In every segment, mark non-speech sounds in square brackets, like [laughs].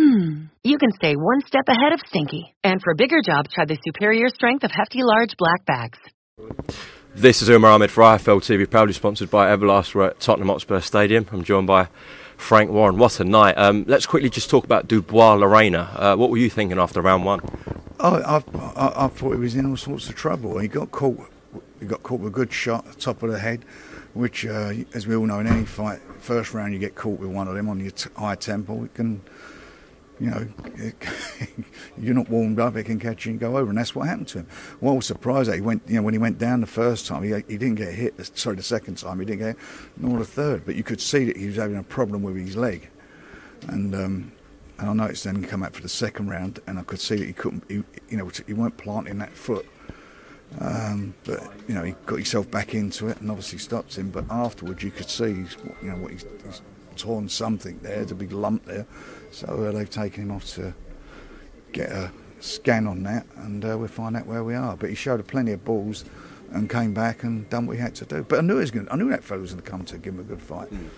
Hmm. You can stay one step ahead of Stinky. And for bigger jobs, try the superior strength of hefty large black bags. This is Umar Ahmed for IFL TV, proudly sponsored by Everlast. We're at Tottenham Hotspur Stadium. I'm joined by Frank Warren. What a night. Um, let's quickly just talk about Dubois Lerena. Uh, what were you thinking after round one? Oh, I, I, I, thought he was in all sorts of trouble. He got caught. He got caught with a good shot, top of the head, which, uh, as we all know, in any fight, first round you get caught with one of them on your t- high temple. it can you know, [laughs] you're not warmed up, it can catch you and go over, and that's what happened to him. Well, I was surprised that he went, you know, when he went down the first time, he, he didn't get hit. Sorry, the second time he didn't get hit, nor the third. But you could see that he was having a problem with his leg, and um, and I noticed then he come out for the second round, and I could see that he couldn't, he, you know, he weren't planting that foot. Um, but you know, he got himself back into it, and obviously stopped him. But afterwards, you could see, you know, what he's, he's torn something there. There's a big lump there. So uh, they've taken him off to get a scan on that, and uh, we'll find out where we are. But he showed plenty of balls and came back and done what he had to do. But I knew he was going. I knew that fellow was going to come to give him a good fight. Mm.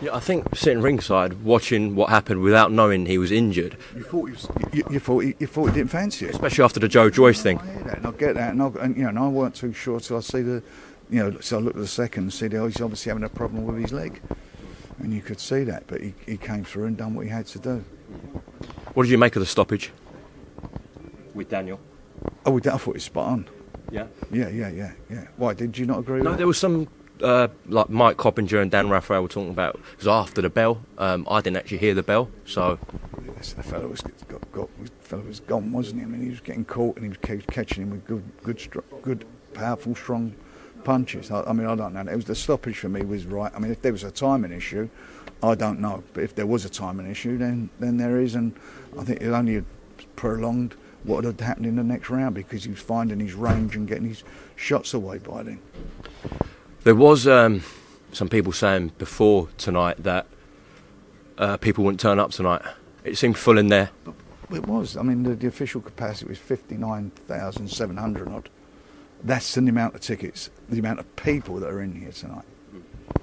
Yeah, I think sitting ringside, watching what happened without knowing he was injured. You thought he, was, you, you, thought he, you thought he didn't fancy it, especially after the Joe Joyce thing. I that, and I get that, and, I, and you know, and I weren't too sure till I see the, you know, so I looked at the second and see, oh, he's obviously having a problem with his leg and you could see that. But he, he came through and done what he had to do. What did you make of the stoppage with Daniel? Oh, I thought it was spot on. Yeah. Yeah, yeah, yeah, yeah. Why did you not agree? No, there was some. Uh, like Mike Coppinger and Dan Rafael were talking about it was after the bell. Um, I didn't actually hear the bell, so yes, the fellow was got, got the fellow was gone, wasn't he? I mean, he was getting caught and he was catching him with good, good, good, powerful, strong punches. I, I, mean, I don't know. It was the stoppage for me was right. I mean, if there was a timing issue, I don't know. But if there was a timing issue, then then there is, and I think it only prolonged what had happened in the next round because he was finding his range and getting his shots away by then. There was um, some people saying before tonight that uh, people wouldn't turn up tonight. It seemed full in there. It was. I mean, the, the official capacity was 59,700 odd. That's the amount of tickets, the amount of people that are in here tonight.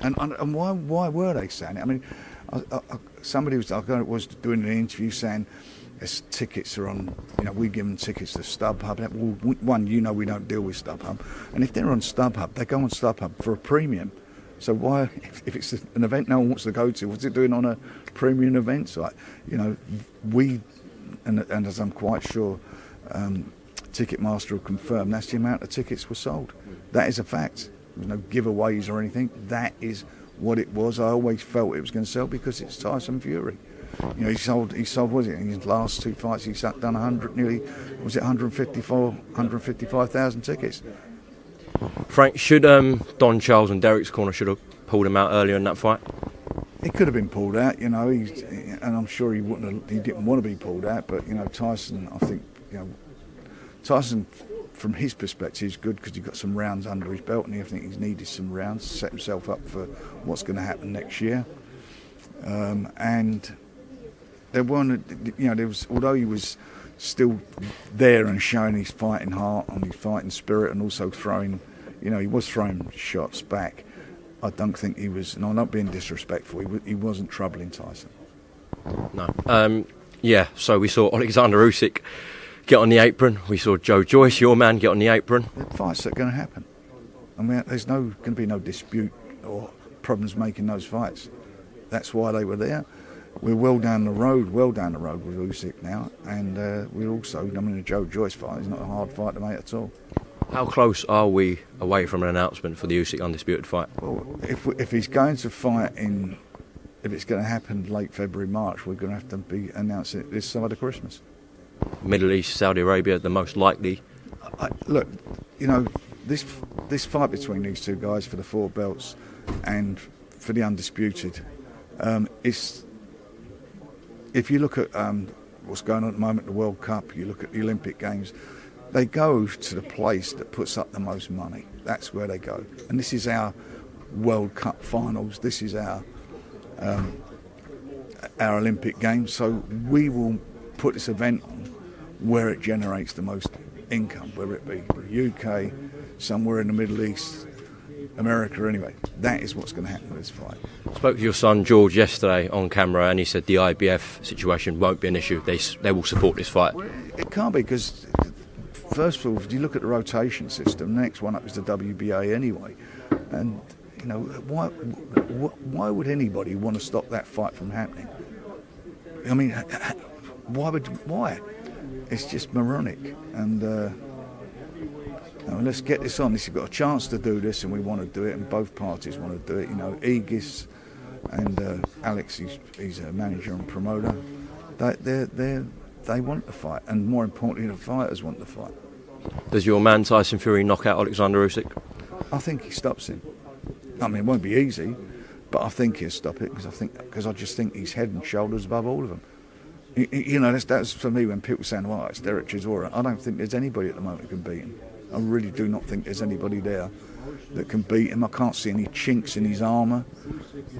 And, and, and why why were they saying it? I mean, I, I, somebody was I was doing an interview saying as tickets are on, you know, we give them tickets to StubHub. Well, one, you know, we don't deal with StubHub, and if they're on StubHub, they go on StubHub for a premium. So why, [laughs] if, if it's an event no one wants to go to, what's it doing on a premium event site? You know, we, and, and as I'm quite sure. Um, Ticketmaster will confirm that's the amount of tickets were sold. That is a fact. There's no giveaways or anything. That is what it was. I always felt it was going to sell because it's Tyson Fury. You know, he sold. He sold. Was it in his last two fights? He's done 100, nearly. Was it 154, 155,000 tickets? Frank, should um, Don Charles and Derek's corner should have pulled him out earlier in that fight? He could have been pulled out, you know. He's, and I'm sure he wouldn't. Have, he didn't want to be pulled out, but you know, Tyson. I think you know Tyson, from his perspective, is good because he's got some rounds under his belt, and I think he's needed some rounds to set himself up for what's going to happen next year. Um, and there weren't, you know, there was although he was still there and showing his fighting heart and his fighting spirit, and also throwing, you know, he was throwing shots back. I don't think he was, and I'm not being disrespectful. He, he wasn't troubling Tyson. No. Um, yeah. So we saw Alexander Usyk get on the apron. We saw Joe Joyce, your man, get on the apron. The fights are going to happen. I mean, there's no going to be no dispute or problems making those fights. That's why they were there. We're well down the road, well down the road with Usyk now, and uh, we're also. I mean, the Joe Joyce fight is not a hard fight to make at all. How close are we away from an announcement for the Usyk undisputed fight? Well, if if he's going to fight in, if it's going to happen late February March, we're going to have to be announcing it this side of Christmas. Middle East, Saudi Arabia, the most likely. I, look, you know, this this fight between these two guys for the four belts and for the undisputed, um, if you look at um, what's going on at the moment, the World Cup, you look at the Olympic Games, they go to the place that puts up the most money. That's where they go. And this is our World Cup finals. This is our um, our Olympic Games. So we will put this event on where it generates the most income, whether it be the UK, somewhere in the Middle East, America anyway. That is what's going to happen with this fight. I Spoke to your son George yesterday on camera, and he said the IBF situation won't be an issue. They they will support this fight. It can't be because, first of all, if you look at the rotation system, the next one up is the WBA anyway, and you know why why would anybody want to stop that fight from happening? I mean, why would why? It's just moronic and. Uh, now, let's get this on. This has got a chance to do this, and we want to do it, and both parties want to do it. You know, Egis and uh, Alex, he's, he's, a manager and promoter. They they they they want the fight, and more importantly, the fighters want the fight. Does your man Tyson Fury knock out Alexander Usyk? I think he stops him. I mean, it won't be easy, but I think he'll stop it because I think because I just think he's head and shoulders above all of them. You, know, that's, that's for me when people say, "Well, it's Derek Chisora." I don't think there's anybody at the moment who can beat him. I really do not think there's anybody there that can beat him. I can't see any chinks in his armour.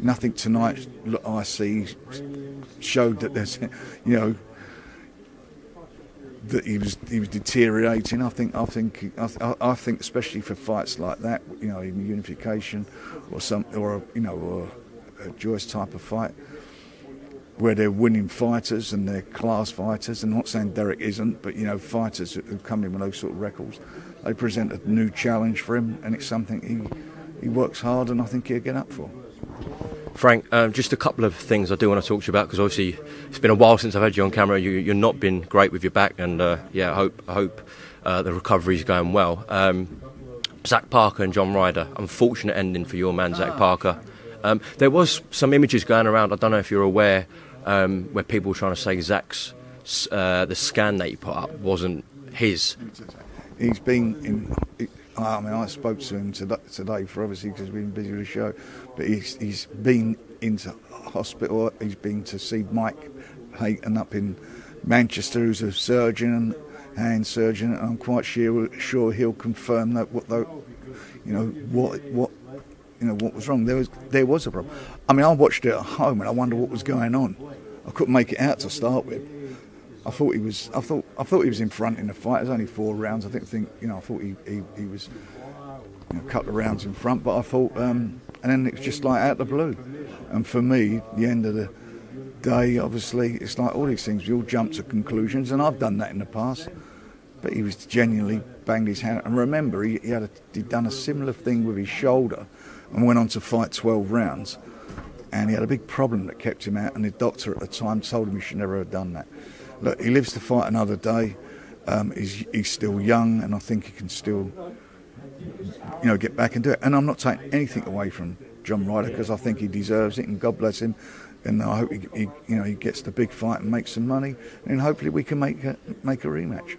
Nothing tonight I see showed that there's, [laughs] you know, that he was he was deteriorating. I think I think I, I think especially for fights like that, you know, in unification or some or you know or a Joyce type of fight where they're winning fighters and they're class fighters. I'm not saying Derek isn't, but you know, fighters who come in with those sort of records they present a new challenge for him, and it's something he, he works hard, and I think he'll get up for. Frank, um, just a couple of things I do want to talk to you about because obviously it's been a while since I've had you on camera. You, you've not been great with your back, and uh, yeah, I hope I hope uh, the recovery is going well. Um, Zach Parker and John Ryder, unfortunate ending for your man Zach Parker. Um, there was some images going around. I don't know if you're aware, um, where people were trying to say Zach's uh, the scan that he put up wasn't his he's been in. I mean, I spoke to him today for obviously because we've been busy with the show, but he's he's been into hospital. He's been to see Mike Hayton up in Manchester, who's a surgeon, and hand surgeon, and I'm quite sure sure he'll confirm that what the, you know what what you know what was wrong. There was there was a problem. I mean, I watched it at home and I wonder what was going on. I couldn't make it out to start with. I thought he was. I thought. I thought he was in front in the fight. It was only four rounds. I think. Think. You know. I thought he. He, he was. You know, a couple of rounds in front, but I thought. Um, and then it was just like out of the blue. And for me, the end of the day, obviously, it's like all these things. We all jump to conclusions, and I've done that in the past. But he was genuinely banged his hand. And remember, he, he had a, he'd done a similar thing with his shoulder, and went on to fight 12 rounds. And he had a big problem that kept him out. And the doctor at the time told him he should never have done that look, he lives to fight another day. Um, he's, he's still young, and I think he can still, you know, get back and do it. And I'm not taking anything away from John Ryder because I think he deserves it, and God bless him. And I hope he, he, you know, he gets the big fight and makes some money, and hopefully we can make a, make a rematch.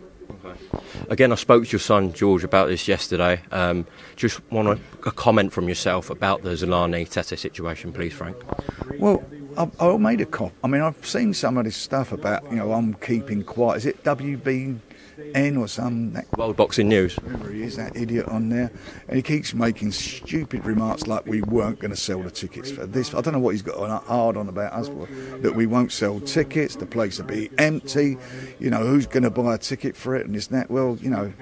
Again, I spoke to your son George about this yesterday. Um, just want a, a, comment from yourself about the Zolani Tete situation, please, Frank. Well, I, I made a cop. I mean, I've seen some of this stuff about, you know, I'm keeping quiet. Is it WBN or some? That, World Boxing News. Whoever he is, that idiot on there. And he keeps making stupid remarks like we weren't going to sell the tickets for this. I don't know what he's got on, hard on about us for. That we won't sell tickets, the place will be empty. You know, who's going to buy a ticket for it and this and that? Well, you know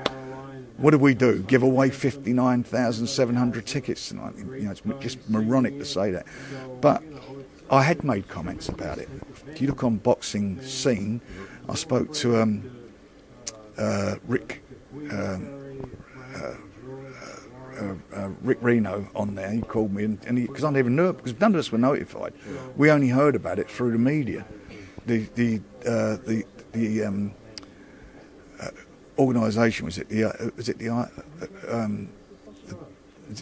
what did we do? Give away 59,700 tickets tonight. You know, it's just moronic to say that. But I had made comments about it. If you look on Boxing Scene, I spoke to um, Rick. Um, uh, uh, uh, Rick Reeno on there. He called me, and because I never knew it, because none of us were notified. We only heard about it through the media. The the uh, the the um, uh, organisation was it the uh, was it the, uh, um,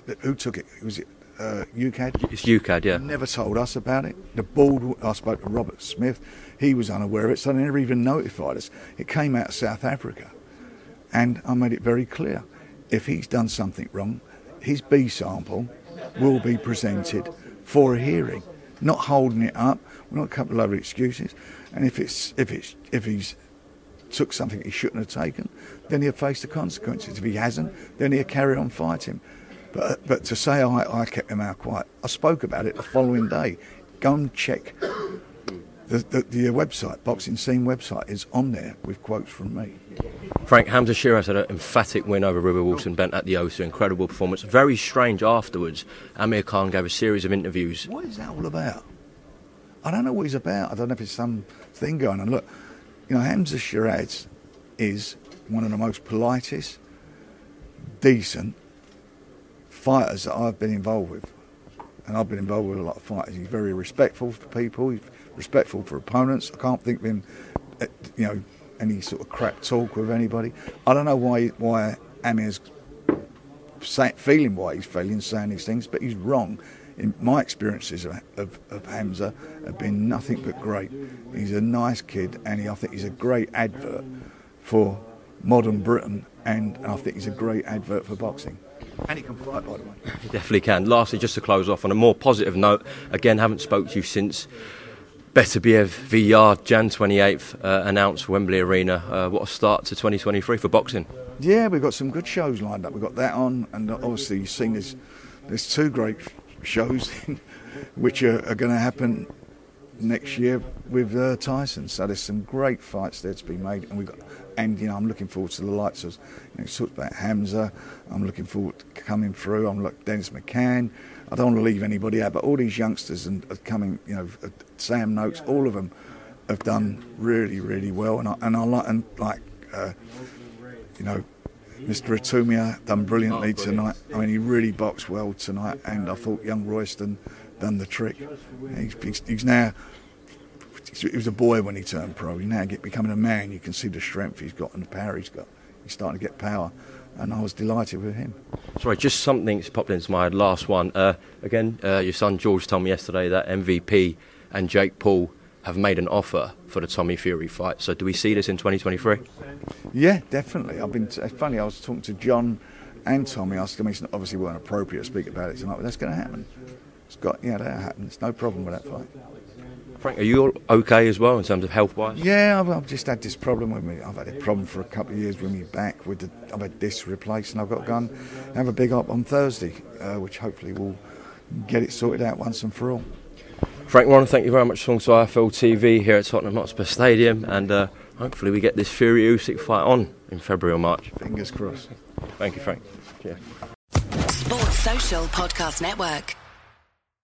the who took it was it uh, UKAD? It's UKAD, yeah. Never told us about it. The board, I spoke to Robert Smith, he was unaware of it, so they never even notified us. It came out of South Africa. And I made it very clear if he's done something wrong, his B sample will be presented for a hearing, not holding it up. We're not a couple of other excuses. And if it's if it's if he's took something he shouldn't have taken, then he'll face the consequences. If he hasn't, then he'll carry on fighting. But but to say I, I kept him out quiet, I spoke about it the following day. Go and check the, the, the uh, website, Boxing Scene website, is on there with quotes from me. Frank Hamzah Sheeraz had an emphatic win over River Wilson Bent at the O2. Incredible performance. Very strange afterwards. Amir Khan gave a series of interviews. What is that all about? I don't know what he's about. I don't know if it's some thing going on. Look, you know, Hamzah Sheeraz is one of the most politest, decent fighters that I've been involved with. And I've been involved with a lot of fighters. He's very respectful for people. He's respectful for opponents. I can't think of him, uh, you know, any sort of crap talk with anybody. I don't know why why Amir's feeling why he's feeling saying these things, but he's wrong. In my experiences of, of, of, Hamzah have been nothing but great. He's a nice kid, and he, I think he's a great advert for modern Britain, and I think he's a great advert for boxing. And he can fight, by the way. He definitely can. Lastly, just to close off on a more positive note, again, haven't spoke to you since Beterbiev v VR Jan 28th, uh, announced Wembley Arena. Uh, what a start to 2023 for boxing. Yeah, we've got some good shows lined up. We've got that on, and obviously you've seen there's, there's two great shows [laughs] which are, are going to happen next year with uh, Tyson. So there's some great fights there to be made, and we got. And you know, I'm looking forward to the likes Of, you know, talked about Hamzah. I'm looking forward to coming through. I'm like Dennis McCann. I don't want to leave anybody out, but all these youngsters and are coming, you know, uh, Sam Noakes, all of them have done really, really well, and I, and I like and like, uh, you know, Mr. Itauma done brilliantly tonight. I mean, he really boxed well tonight, and I thought young Royston done the trick. He's, he's, he's now. He was a boy when he turned pro. He's now get, becoming a man. You can see the strength he's got and the power he's got. He's starting to get power and I was delighted with him. Sorry, just something popped into my head. Last one. Uh, again, uh, your son George told me yesterday that MVP and Jake Paul have made an offer for the Tommy Fury fight. So, do we see this in 2023? Yeah, definitely. I've been. T- it's funny. I was talking to John and Tommy. I was, I mean, obviously, weren't appropriate to speak about it tonight, but that's going to happen. It's got. Yeah, that happen. It's no problem with that fight. Frank, are you okay as well in terms of health wise? Yeah, I've, I've, just had this problem with me. I've had a problem for a couple of years with me back. With the, I've had this replaced, and I've got to go and have a big up on Thursday, uh, which hopefully will get it sorted out once and for all. Frank Warren, thank you very much for to IFL TV here at Tottenham Hotspur Stadium, and uh, hopefully we get this Fury Usyk fight on in February or March. Fingers crossed. Thank you, Frank. Yeah. Sports Social Podcast Network.